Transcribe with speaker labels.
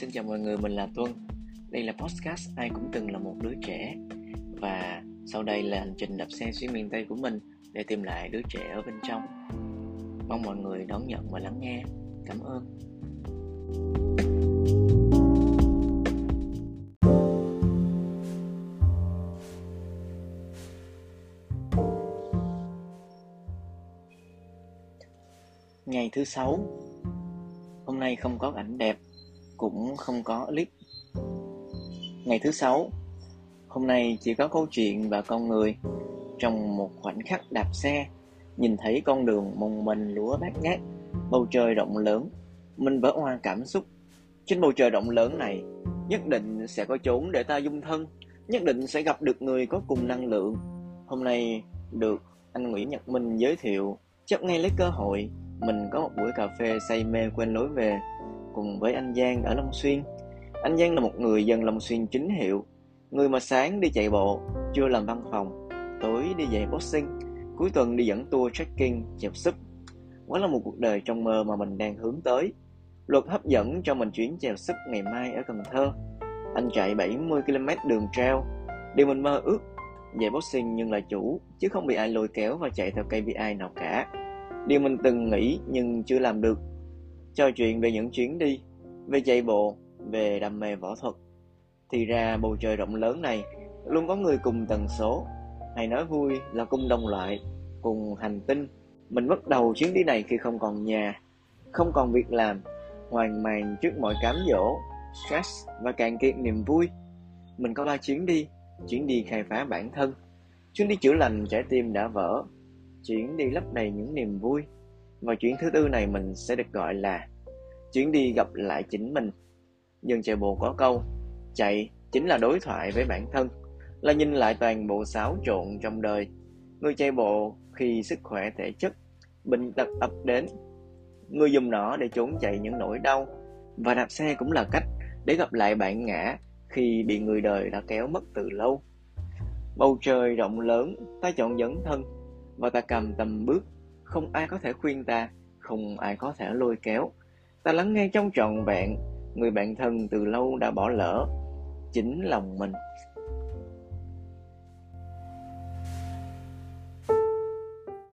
Speaker 1: xin chào mọi người, mình là Tuân. Đây là podcast Ai cũng từng là một đứa trẻ và sau đây là hành trình đạp xe xuyên miền Tây của mình để tìm lại đứa trẻ ở bên trong. Mong mọi người đón nhận và lắng nghe. Cảm ơn. Ngày thứ sáu Hôm nay không có ảnh đẹp cũng không có clip. Ngày thứ sáu, Hôm nay chỉ có câu chuyện và con người. Trong một khoảnh khắc đạp xe, Nhìn thấy con đường mông mình lúa bát ngát, Bầu trời rộng lớn, Mình vỡ hoa cảm xúc. Trên bầu trời rộng lớn này, Nhất định sẽ có chốn để ta dung thân, Nhất định sẽ gặp được người có cùng năng lượng. Hôm nay được anh Nguyễn Nhật Minh giới thiệu Chấp ngay lấy cơ hội, mình có một buổi cà phê say mê quên lối về cùng với anh Giang ở Long Xuyên. Anh Giang là một người dân Long Xuyên chính hiệu, người mà sáng đi chạy bộ, chưa làm văn phòng, tối đi dạy boxing, cuối tuần đi dẫn tour trekking, chèo súp. Quá là một cuộc đời trong mơ mà mình đang hướng tới. Luật hấp dẫn cho mình chuyến chèo súp ngày mai ở Cần Thơ. Anh chạy 70 km đường treo, điều mình mơ ước. Dạy boxing nhưng là chủ, chứ không bị ai lôi kéo và chạy theo KPI nào cả. Điều mình từng nghĩ nhưng chưa làm được Trò chuyện về những chuyến đi, Về chạy bộ, Về đam mê võ thuật. Thì ra bầu trời rộng lớn này Luôn có người cùng tần số. Hay nói vui là cùng đồng loại, Cùng hành tinh. Mình bắt đầu chuyến đi này khi không còn nhà, Không còn việc làm Hoàn màn trước mọi cám dỗ, Stress và cạn kiệt niềm vui. Mình có ba chuyến đi Chuyến đi khai phá bản thân, Chuyến đi chữa lành trái tim đã vỡ, chuyến đi lấp đầy những niềm vui và chuyến thứ tư này mình sẽ được gọi là chuyến đi gặp lại chính mình. Dân chạy bộ có câu, chạy chính là đối thoại với bản thân, là nhìn lại toàn bộ xáo trộn trong đời. Người chạy bộ khi sức khỏe, thể chất, bệnh tật ập đến, người dùng nó để trốn chạy những nỗi đau. Và đạp xe cũng là cách để gặp lại bạn ngã khi bị người đời đã kéo mất từ lâu. Bầu trời rộng lớn, ta chọn dấn thân và ta cầm tầm bước không ai có thể khuyên ta, không ai có thể lôi kéo. Ta lắng nghe trong trọn vẹn, người bạn thân từ lâu đã bỏ lỡ, chính lòng mình.